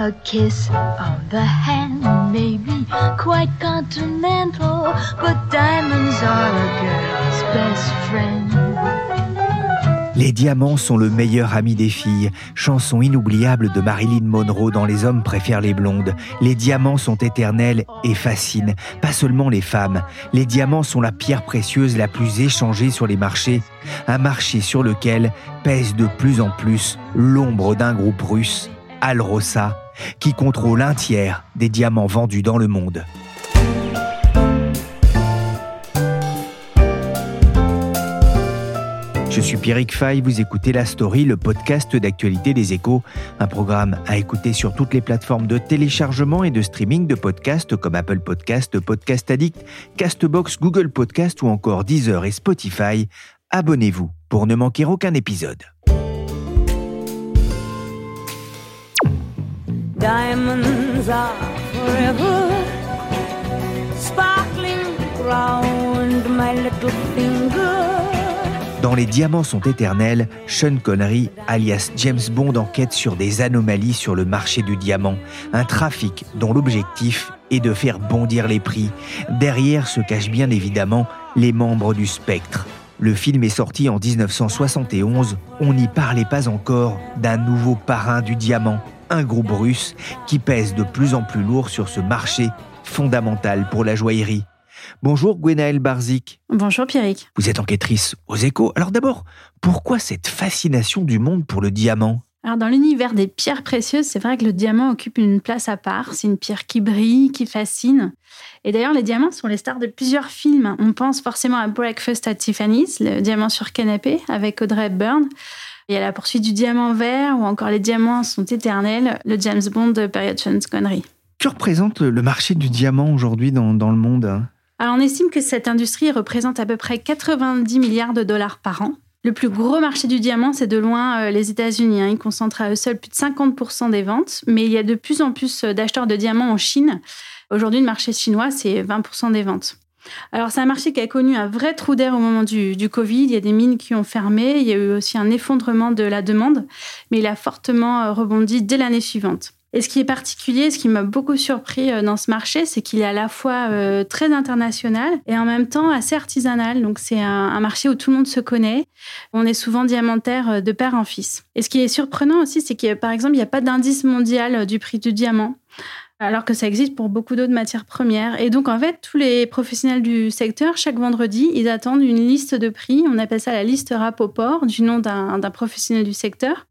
A kiss on the hand may be quite continental, but diamonds are a girl's best friend. Les diamants sont le meilleur ami des filles. Chanson inoubliable de Marilyn Monroe dans Les hommes préfèrent les blondes. Les diamants sont éternels et fascinent, pas seulement les femmes. Les diamants sont la pierre précieuse la plus échangée sur les marchés. Un marché sur lequel pèse de plus en plus l'ombre d'un groupe russe, Alrosa, qui contrôle un tiers des diamants vendus dans le monde. Je suis Pierrick Fay, vous écoutez La Story, le podcast d'actualité des échos, un programme à écouter sur toutes les plateformes de téléchargement et de streaming de podcasts comme Apple Podcast, Podcast Addict, Castbox, Google Podcast ou encore Deezer et Spotify. Abonnez-vous pour ne manquer aucun épisode. Diamonds are forever sparkling round my little finger. Dans Les Diamants sont éternels, Sean Connery, alias James Bond, enquête sur des anomalies sur le marché du diamant, un trafic dont l'objectif est de faire bondir les prix. Derrière se cachent bien évidemment les membres du spectre. Le film est sorti en 1971, on n'y parlait pas encore d'un nouveau parrain du diamant, un groupe russe qui pèse de plus en plus lourd sur ce marché fondamental pour la joaillerie. Bonjour Gwenaëlle Barzik. Bonjour Pierrick. Vous êtes enquêtrice aux échos. Alors d'abord, pourquoi cette fascination du monde pour le diamant? Alors dans l'univers des pierres précieuses, c'est vrai que le diamant occupe une place à part. C'est une pierre qui brille, qui fascine. Et d'ailleurs, les diamants sont les stars de plusieurs films. On pense forcément à Breakfast at Tiffany's, le diamant sur canapé avec Audrey Hepburn. Il y a la poursuite du diamant vert ou encore les diamants sont éternels, le James Bond de Sean Connery. Que représente le marché du diamant aujourd'hui dans, dans le monde? Alors on estime que cette industrie représente à peu près 90 milliards de dollars par an. Le plus gros marché du diamant, c'est de loin euh, les États-Unis. Hein. Ils concentrent à eux seuls plus de 50% des ventes, mais il y a de plus en plus euh, d'acheteurs de diamants en Chine. Aujourd'hui, le marché chinois, c'est 20% des ventes. Alors, c'est un marché qui a connu un vrai trou d'air au moment du, Covid. Il y a des mines qui ont fermé. Il y a eu aussi un effondrement de la demande, mais il a fortement euh, rebondi dès l'année suivante. Et ce qui est particulier, ce qui m'a beaucoup surpris euh, dans ce marché, c'est qu'il est à la fois euh, très international et en même temps assez artisanal. Donc c'est un, marché où tout le monde se connaît. On est souvent diamantaire euh, de père en fils. Et ce qui est surprenant aussi, c'est que par exemple, il n'y a pas d'indice mondial du prix du diamant alors que ça existe pour beaucoup d'autres matières premières. Et donc, en fait, tous les professionnels du secteur, chaque vendredi, ils attendent une liste de prix. On appelle ça la liste Rapoport, du nom d'un professionnel du secteur.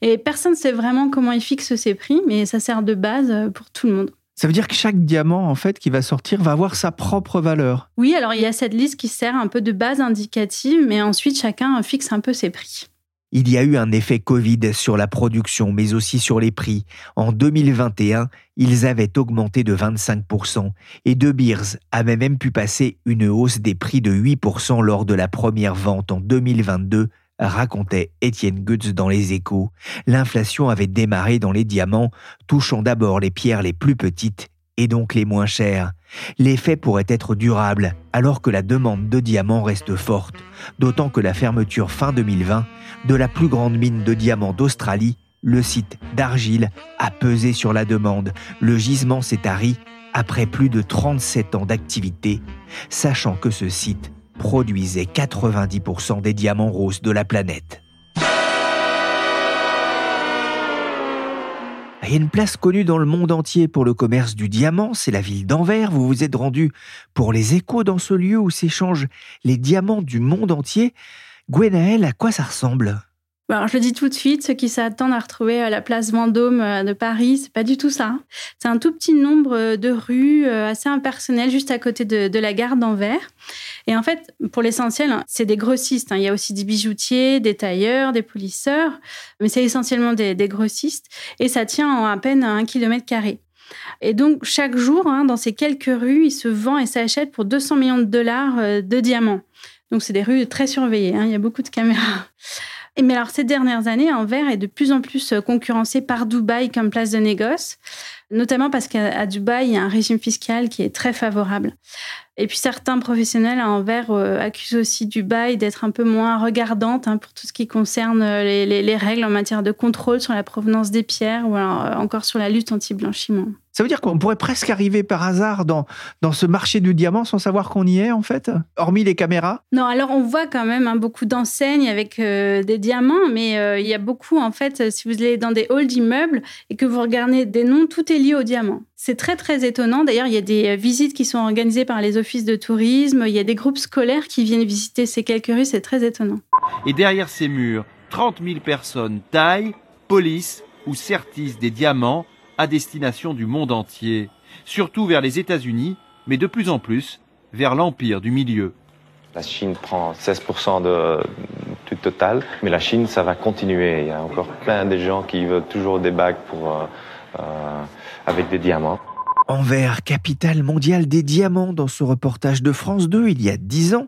Et personne ne sait vraiment comment il fixe ses prix, mais ça sert de base pour tout le monde. Ça veut dire que chaque diamant, en fait, qui va sortir, va avoir sa propre valeur. Oui, alors il y a cette liste qui sert un peu de base indicative, mais ensuite chacun fixe un peu ses prix. Il y a eu un effet Covid sur la production, mais aussi sur les prix. En 2021, ils avaient augmenté de 25%, et De Beers avait même pu passer une hausse des prix de 8% lors de la première vente en 2022 racontait Étienne Goetz dans Les Échos, l'inflation avait démarré dans les diamants, touchant d'abord les pierres les plus petites et donc les moins chères. L'effet pourrait être durable alors que la demande de diamants reste forte, d'autant que la fermeture fin 2020 de la plus grande mine de diamants d'Australie, le site d'Argile, a pesé sur la demande. Le gisement s'est tari après plus de 37 ans d'activité, sachant que ce site produisait 90% des diamants roses de la planète. Il y a une place connue dans le monde entier pour le commerce du diamant, c'est la ville d'Anvers. Vous vous êtes rendu pour les échos dans ce lieu où s'échangent les diamants du monde entier. Gwenaël, à quoi ça ressemble? Alors, je le dis tout de suite, ceux qui s'attendent à retrouver à la place Vendôme de Paris, c'est pas du tout ça. C'est un tout petit nombre de rues assez impersonnelles juste à côté de, la gare d'Anvers. Et en fait, pour l'essentiel, hein, c'est des grossistes. Hein. Il y a aussi des bijoutiers, des tailleurs, des polisseurs, mais c'est essentiellement des, grossistes. Et ça tient en à peine un kilomètre carré. Et donc, chaque jour, hein, dans ces quelques rues, il se vend et s'achète pour 200 millions de dollars euh, de diamants. Donc, c'est des rues très surveillées. Il y a beaucoup de caméras. Et mais alors, ces dernières années, Anvers est de plus en plus euh, concurrencé par Dubaï comme place de négoce, notamment parce qu'à Dubaï, il y a un régime fiscal qui est très favorable. Et puis certains professionnels à Anvers euh, accusent aussi Dubaï d'être un peu moins regardante hein, pour tout ce qui concerne euh, les, règles en matière de contrôle sur la provenance des pierres ou encore sur la lutte anti-blanchiment. Ça veut dire qu'on pourrait presque arriver par hasard dans, dans ce marché du diamant sans savoir qu'on y est, en fait, hormis les caméras? Non, alors on voit quand même hein, beaucoup d'enseignes avec euh, des diamants, mais euh, il y a beaucoup, en fait, si vous allez dans des halls d'immeubles et que vous regardez des noms, tout est lié au diamant. C'est très, très étonnant. D'ailleurs, il y a des euh, visites qui sont organisées par les offices de tourisme, il y a des groupes scolaires qui viennent visiter ces quelques rues, c'est très étonnant. Et derrière ces murs, 30 000 personnes taillent, polissent ou sertissent des diamants à destination du monde entier, surtout vers les États-Unis, mais de plus en plus vers l'empire du milieu. La Chine prend 16% de, du total, mais la Chine, ça va continuer. Il y a encore plein de gens qui veulent toujours des bagues pour, euh, euh, avec des diamants. Envers, capitale mondiale des diamants dans ce reportage de France 2 il y a 10 ans.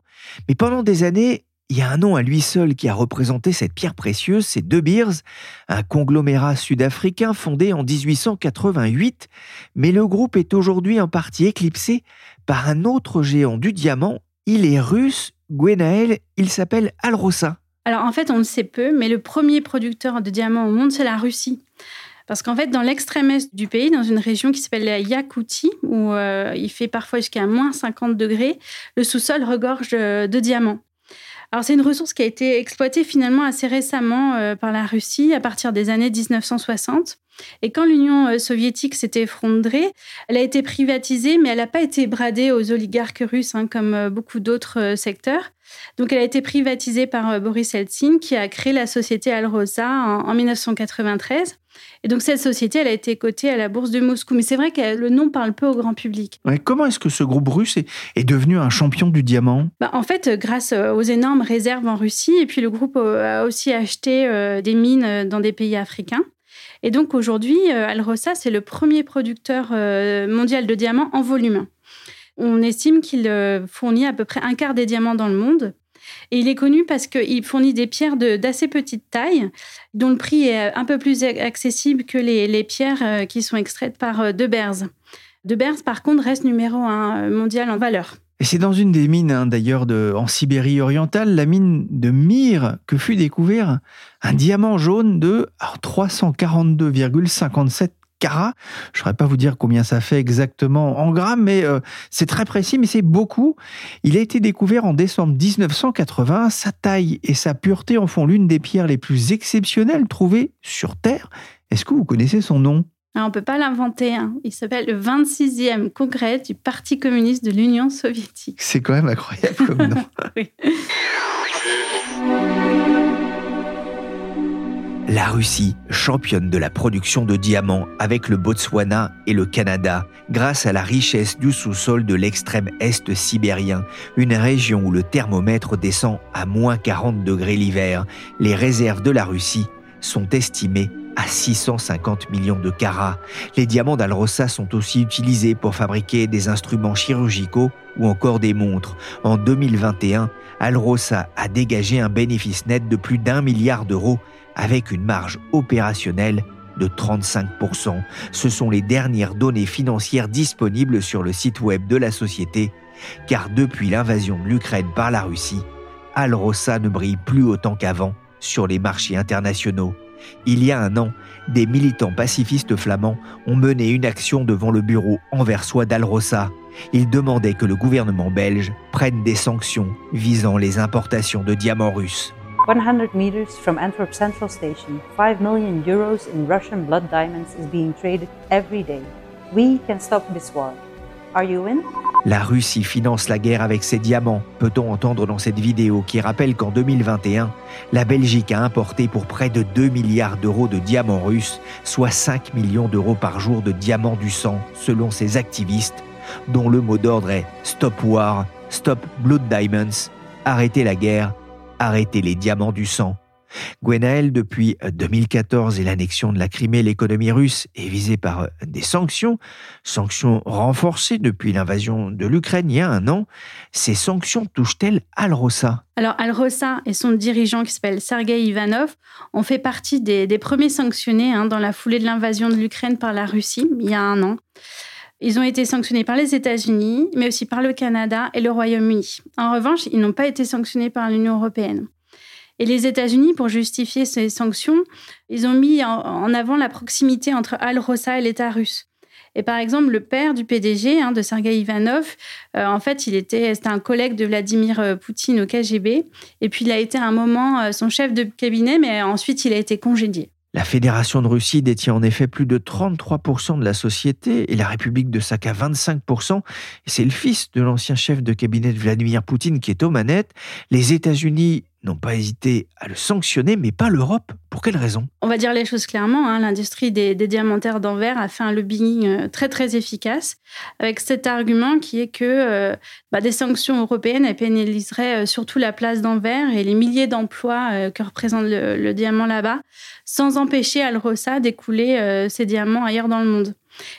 Mais pendant des années, il y a un nom à lui seul qui a représenté cette pierre précieuse, c'est De Beers, un conglomérat sud-africain fondé en 1888, mais le groupe est aujourd'hui en partie éclipsé par un autre géant du diamant. Il est russe, Gwenaël, il s'appelle Alrosa. Alors en fait, on le sait peu, mais le premier producteur de diamants au monde, c'est la Russie. Parce qu'en fait, dans l'extrême est du pays, dans une région qui s'appelle la Yakoutie, où euh, il fait parfois jusqu'à moins 50 degrés, le sous-sol regorge de diamants. Alors c'est une ressource qui a été exploitée finalement assez récemment euh, par la Russie à partir des années 1960. Et quand l'Union euh, soviétique s'était effondrée, elle a été privatisée, mais elle n'a pas été bradée aux oligarques russes hein, comme euh, beaucoup d'autres secteurs. Donc elle a été privatisée par Boris Eltsine qui a créé la société Alrosa en 1993. Et donc cette société, elle a été cotée à la bourse de Moscou. Mais c'est vrai que le nom parle peu au grand public. comment est-ce que ce groupe russe est, devenu un champion du diamant? Bah, En fait, grâce euh, aux énormes réserves en Russie, et puis le groupe euh, a aussi acheté euh, des mines dans des pays africains. Et donc aujourd'hui, Alrosa, c'est le premier producteur mondial de diamants en volume. On estime qu'il fournit à peu près un quart des diamants dans le monde. Et il est connu parce qu'il fournit des pierres d'assez petite taille, dont le prix est un peu plus accessible que les, pierres euh, qui sont extraites par euh, De Beers. De Beers, par contre, reste numéro un euh, mondial en valeur. Et c'est dans une des mines, hein, d'ailleurs, en Sibérie orientale, la mine de Myre, que fut découvert un diamant jaune de 342,57 je ne saurais pas vous dire combien ça fait exactement en grammes, mais euh, c'est très précis, mais c'est beaucoup. Il a été découvert en décembre 1980. Sa taille et sa pureté en font l'une des pierres les plus exceptionnelles trouvées sur Terre. Est-ce que vous connaissez son nom? Ah, on ne peut pas l'inventer. Hein. Il s'appelle le 26e congrès du Parti communiste de l'Union soviétique. C'est quand même incroyable comme nom. oui. La Russie, championne de la production de diamants avec le Botswana et le Canada, grâce à la richesse du sous-sol de l'extrême est sibérien, une région où le thermomètre descend à moins 40 degrés l'hiver, les réserves de la Russie sont estimées à 650 millions de carats. Les diamants d'Alrosa sont aussi utilisés pour fabriquer des instruments chirurgicaux ou encore des montres. En 2021, Alrosa a dégagé un bénéfice net de plus d'un milliard d'euros avec une marge opérationnelle de 35%. Ce sont les dernières données financières disponibles sur le site web de la société, car depuis l'invasion de l'Ukraine par la Russie, Alrosa ne brille plus autant qu'avant sur les marchés internationaux. Il y a un an, des militants pacifistes flamands ont mené une action devant le bureau anversois d'Alrosa. Ils demandaient que le gouvernement belge prenne des sanctions visant les importations de diamants russes. 100 meters from Antwerp Central Station, 5 million euros in Russian blood diamonds is being traded every day. We can stop this war. Are you in? La Russie finance la guerre avec ses diamants, peut-on entendre dans cette vidéo qui rappelle qu'en 2021, la Belgique a importé pour près de 2 milliards d'euros de diamants russes, soit 5 millions d'euros par jour de diamants du sang, selon ces activistes, dont le mot d'ordre est Stop War, Stop Blood Diamonds, arrêtez la guerre, arrêtez les diamants du sang. Gwenaël, depuis 2014 et l'annexion de la Crimée, l'économie russe est visée par euh, des sanctions, sanctions renforcées depuis l'invasion de l'Ukraine il y a un an. Ces sanctions touchent-elles Al-Rossa Alors Al-Rossa et son dirigeant qui s'appelle Sergei Ivanov ont fait partie des, premiers sanctionnés hein, dans la foulée de l'invasion de l'Ukraine par la Russie il y a un an. Ils ont été sanctionnés par les États-Unis, mais aussi par le Canada et le Royaume-Uni. En revanche, ils n'ont pas été sanctionnés par l'Union européenne. Et les États-Unis, pour justifier ces sanctions, ils ont mis en avant la proximité entre Al-Rossa et l'État russe. Et par exemple, le père du PDG, hein, de Sergei Ivanov, euh, en fait, il était, un collègue de Vladimir euh, Poutine au KGB. Et puis, il a été un moment euh, son chef de cabinet, mais ensuite, il a été congédié. La Fédération de Russie détient en effet plus de 33% de la société et la République de Sakha 25%. c'est le fils de l'ancien chef de cabinet de Vladimir Poutine qui est aux manettes. Les États-Unis n'ont pas hésité à le sanctionner, mais pas l'Europe. Pour quelle raison? On va dire les choses clairement. Hein. L'industrie des, diamantaires d'Anvers a fait un lobbying euh, très très efficace, avec cet argument qui est que euh, bah, des sanctions européennes pénaliseraient euh, surtout la place d'Anvers et les milliers d'emplois que représente le, diamant là-bas, sans empêcher Alrosa d'écouler ses diamants ailleurs dans le monde.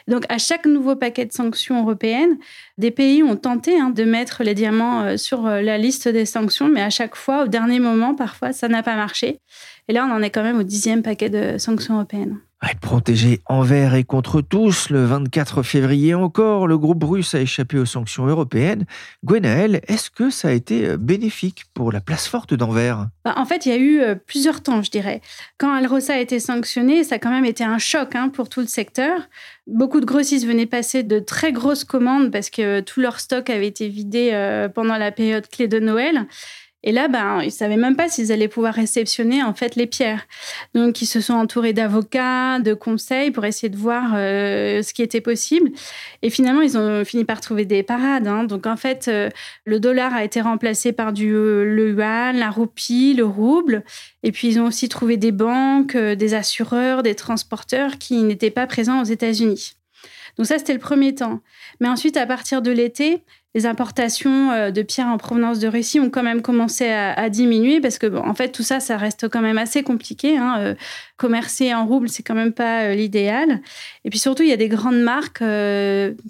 Donc, à chaque nouveau paquet de sanctions européennes, des pays ont tenté hein, de mettre les diamants euh, sur euh, la liste des sanctions, mais à chaque fois, au dernier moment, parfois, ça n'a pas marché. Et là, on en est quand même au dixième paquet de sanctions européennes. Protégé envers et contre tous, le 24 février encore, le groupe russe a échappé aux sanctions européennes. Gwenaël, est-ce que ça a été euh, bénéfique pour la place forte d'Anvers? Bah, En fait, il y a eu plusieurs temps, je dirais. Quand Alrosa a été sanctionné, ça a quand même été un choc hein, pour tout le secteur. Beaucoup de grossistes venaient passer de très grosses commandes parce que tout leur stock avait été vidé euh, pendant la période clé de Noël. Et là, ben, ils savaient même pas s'ils allaient pouvoir réceptionner en fait les pierres. Donc, ils se sont entourés d'avocats, de conseils pour essayer de voir euh, ce qui était possible. Et finalement, ils ont fini par trouver des parades. Hein. Donc, en fait, euh, le dollar a été remplacé par du le yuan, la roupie, le rouble. Et puis, ils ont aussi trouvé des banques, des assureurs, des transporteurs qui n'étaient pas présents aux États-Unis. Donc ça, c'était le premier temps. Mais ensuite, à partir de l'été, les importations euh, de pierres en provenance de Russie ont quand même commencé à, diminuer parce que, en fait, tout ça, ça reste quand même assez compliqué. Hein. Euh, commercer en rouble, c'est quand même pas euh, l'idéal. Et puis surtout, il y a des grandes marques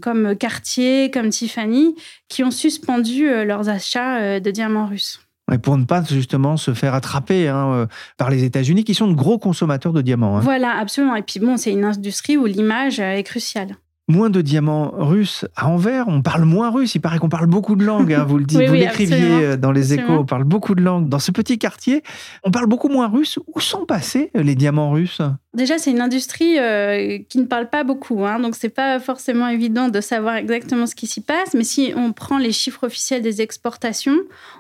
comme Cartier, comme Tiffany, qui ont suspendu leurs achats de diamants russes. Pour ne pas justement se faire attraper hein, par les États-Unis, qui sont de gros consommateurs de diamants. Hein. Voilà, absolument. Et puis bon, c'est une industrie où l'image est cruciale moins de diamants russes à Anvers. On parle moins russe. Il paraît qu'on parle beaucoup de langues. Hein, vous le dites, vous l'écriviez euh, dans les échos. On parle beaucoup de langues. Dans ce petit quartier, on parle beaucoup moins russe. Où sont passés les diamants russes? Déjà, c'est une industrie euh, qui ne parle pas beaucoup, hein, donc c'est pas forcément évident de savoir exactement ce qui s'y passe. Mais si on prend les chiffres officiels des exportations,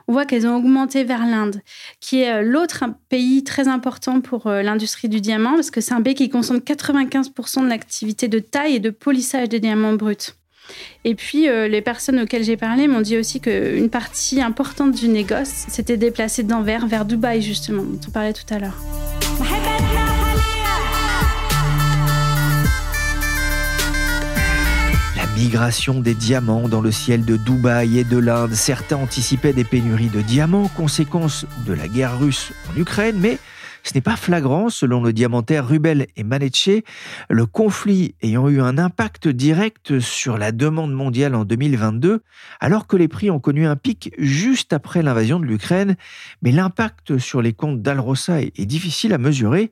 on voit qu'elles ont augmenté vers l'Inde, qui est euh, l'autre pays très important pour l'industrie du diamant, parce que c'est un pays qui concentre 95% de l'activité de taille et de polissage des diamants bruts. Et puis, euh, les personnes auxquelles j'ai parlé m'ont dit aussi qu'une partie importante du négoce s'était déplacée d'Anvers vers Dubaï, justement, dont on parlait tout à l'heure. La migration des diamants dans le ciel de Dubaï et de l'Inde. Certains anticipaient des pénuries de diamants, conséquence de la guerre russe en Ukraine, mais ce n'est pas flagrant, selon le diamantaire Rubel et Manetche, le conflit ayant eu un impact direct sur la demande mondiale en 2022, alors que les prix ont connu un pic juste après l'invasion de l'Ukraine. Mais l'impact sur les comptes d'Alrosa est difficile à mesurer.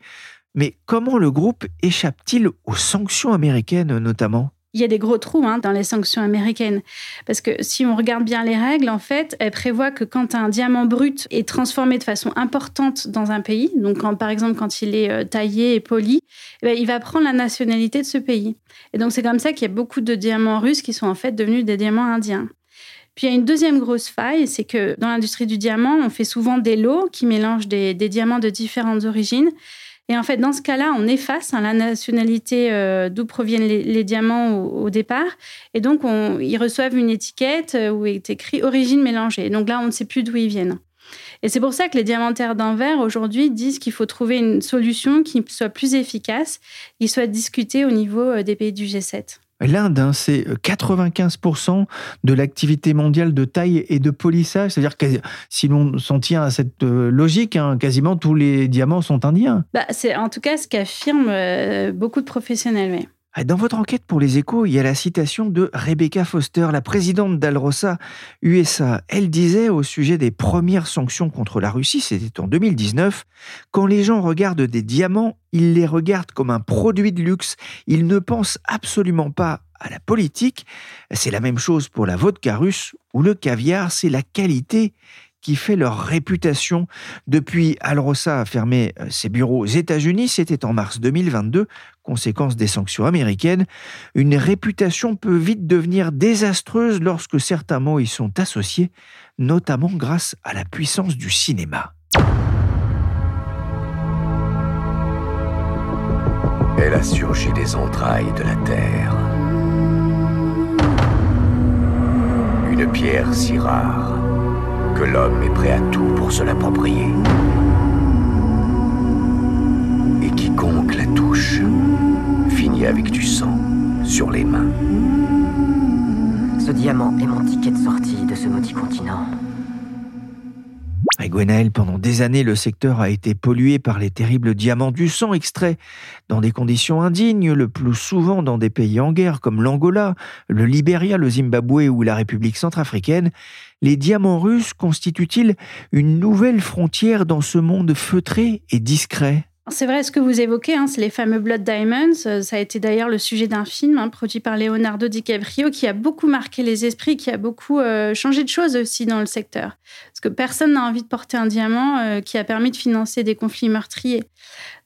Mais comment le groupe échappe-t-il aux sanctions américaines notamment? Il y a des gros trous hein, dans les sanctions américaines. Parce que si on regarde bien les règles, en fait, elles prévoient que quand un diamant brut est transformé de façon importante dans un pays, donc par exemple quand il est euh, taillé et poli, eh ben, il va prendre la nationalité de ce pays. Et donc c'est comme ça qu'il y a beaucoup de diamants russes qui sont en fait devenus des diamants indiens. Puis il y a une deuxième grosse faille, c'est que dans l'industrie du diamant, on fait souvent des lots qui mélangent des diamants de différentes origines. Et en fait, dans ce cas-là, on efface la nationalité euh, d'où proviennent les, diamants au, départ. Et donc, ils reçoivent une étiquette euh, où est écrit origine mélangée. Donc là, on ne sait plus d'où ils viennent. Et c'est pour ça que les diamantaires d'Anvers aujourd'hui disent qu'il faut trouver une solution qui soit plus efficace, qui soit discutée au niveau euh, des pays du G7. L'Inde, hein, c'est 95% de l'activité mondiale de taille et de polissage. C'est-à-dire que si l'on s'en tient à cette euh, logique, hein, quasiment tous les diamants sont indiens. Bah, c'est en tout cas ce qu'affirment euh, beaucoup de professionnels. Dans votre enquête pour les échos, il y a la citation de Rebecca Foster, la présidente d'Alrosa USA. Elle disait au sujet des premières sanctions contre la Russie, c'était en 2019, quand les gens regardent des diamants, ils les regardent comme un produit de luxe. Ils ne pensent absolument pas à la politique. C'est la même chose pour la vodka russe ou le caviar, c'est la qualité qui fait leur réputation. Depuis, Alrosa a fermé euh, ses bureaux aux États-Unis, c'était en mars 2022, conséquence des sanctions américaines. Une réputation peut vite devenir désastreuse lorsque certains mots y sont associés, notamment grâce à la puissance du cinéma. Elle a surgi des entrailles de la terre. Une pierre si rare que l'homme est prêt à tout pour se l'approprier. Sur les mains. Ce diamant est mon ticket de sortie de ce maudit continent. À Gwenaël, pendant des années, le secteur a été pollué par les terribles diamants du sang extraits dans des conditions indignes, le plus souvent dans des pays en guerre comme l'Angola, le Libéria, le Zimbabwe ou la République centrafricaine. Les diamants russes constituent-ils une nouvelle frontière dans ce monde feutré et discret? C'est vrai, ce que vous évoquez, hein, c'est les fameux Blood Diamonds. Euh, ça a été d'ailleurs le sujet d'un film hein, produit par Leonardo DiCaprio qui a beaucoup marqué les esprits, qui a beaucoup euh, changé de choses aussi dans le secteur. Que personne n'a envie de porter un diamant euh, qui a permis de financer des conflits meurtriers.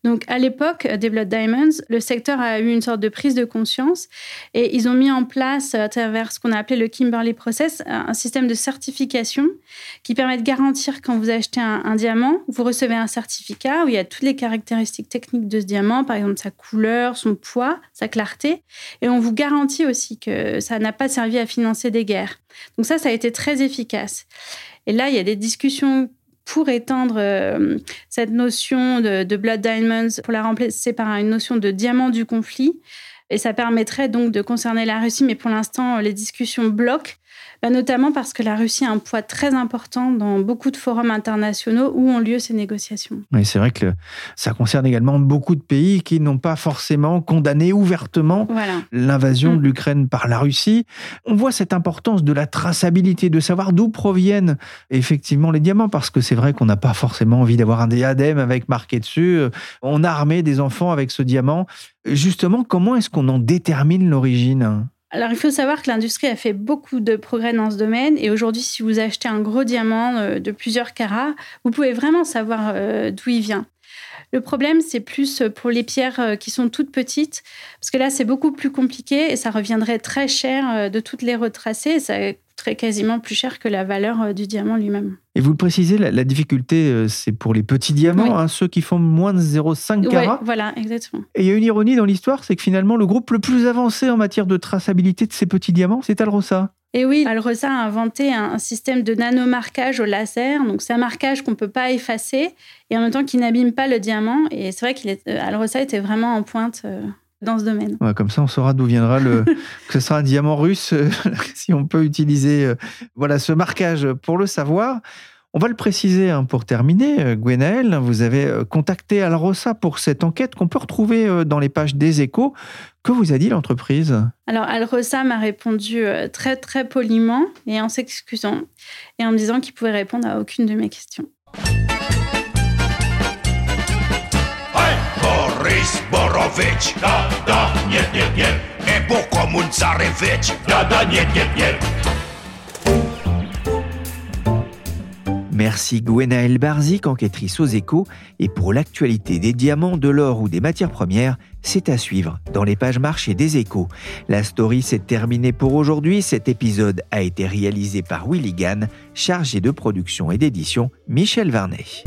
Donc, à l'époque des Blood Diamonds, le secteur a eu une sorte de prise de conscience et ils ont mis en place, à travers ce qu'on a appelé le Kimberley Process, un système de certification qui permet de garantir quand vous achetez un, diamant, vous recevez un certificat où il y a toutes les caractéristiques techniques de ce diamant, par exemple sa couleur, son poids, sa clarté, et on vous garantit aussi que ça n'a pas servi à financer des guerres. Donc ça, ça a été très efficace. Et là, il y a des discussions pour étendre euh, cette notion de, Blood Diamonds, pour la remplacer par une notion de diamant du conflit. Et ça permettrait donc de concerner la Russie, mais pour l'instant, les discussions bloquent bah, notamment parce que la Russie a un poids très important dans beaucoup de forums internationaux où ont lieu ces négociations. Oui, c'est vrai que ça concerne également beaucoup de pays qui n'ont pas forcément condamné ouvertement l'invasion de mm. l'Ukraine par la Russie. On voit cette importance de la traçabilité, de savoir d'où proviennent effectivement les diamants, parce que c'est vrai qu'on n'a pas forcément envie d'avoir un diadème avec marqué dessus. On a armé des enfants avec ce diamant. Justement, comment est-ce qu'on en détermine l'origine? Alors, il faut savoir que l'industrie a fait beaucoup de progrès dans ce domaine. Et aujourd'hui, si vous achetez un gros diamant euh, de plusieurs carats, vous pouvez vraiment savoir euh, d'où il vient. Le problème, c'est plus pour les pierres euh, qui sont toutes petites, parce que là, c'est beaucoup plus compliqué et ça reviendrait très cher de toutes les retracer. Ça très quasiment plus cher que la valeur euh, du diamant lui-même. Et vous le précisez, la, difficulté, euh, c'est pour les petits diamants, hein, ceux qui font moins de 0,5 carats. voilà, exactement. Et il y a une ironie dans l'histoire, c'est que finalement, le groupe le plus avancé en matière de traçabilité de ces petits diamants, c'est Alrosa. Et oui, Alrosa a inventé un, système de nanomarquage au laser. Donc, c'est un marquage qu'on ne peut pas effacer et en même temps qui n'abîme pas le diamant. Et c'est vrai qu'Alrosa était vraiment en pointe euh, dans ce domaine. comme ça, on saura d'où viendra le. que ce sera un diamant russe, euh, si on peut utiliser euh, voilà, ce marquage pour le savoir. On va le préciser hein, pour terminer, euh, Gwenaël, vous avez contacté Alrosa pour cette enquête qu'on peut retrouver dans les pages des échos. Que vous a dit l'entreprise? Alors Alrosa m'a répondu très très poliment et en s'excusant et en me disant qu'il pouvait répondre à aucune de mes questions. Merci Gwenaël Barzik, enquêtrice aux échos. Et pour l'actualité des diamants, de l'or ou des matières premières, c'est à suivre dans les pages marché des échos. La story s'est terminée pour aujourd'hui. Cet épisode a été réalisé par Willy Gann, chargé de production et d'édition Michel Varnet.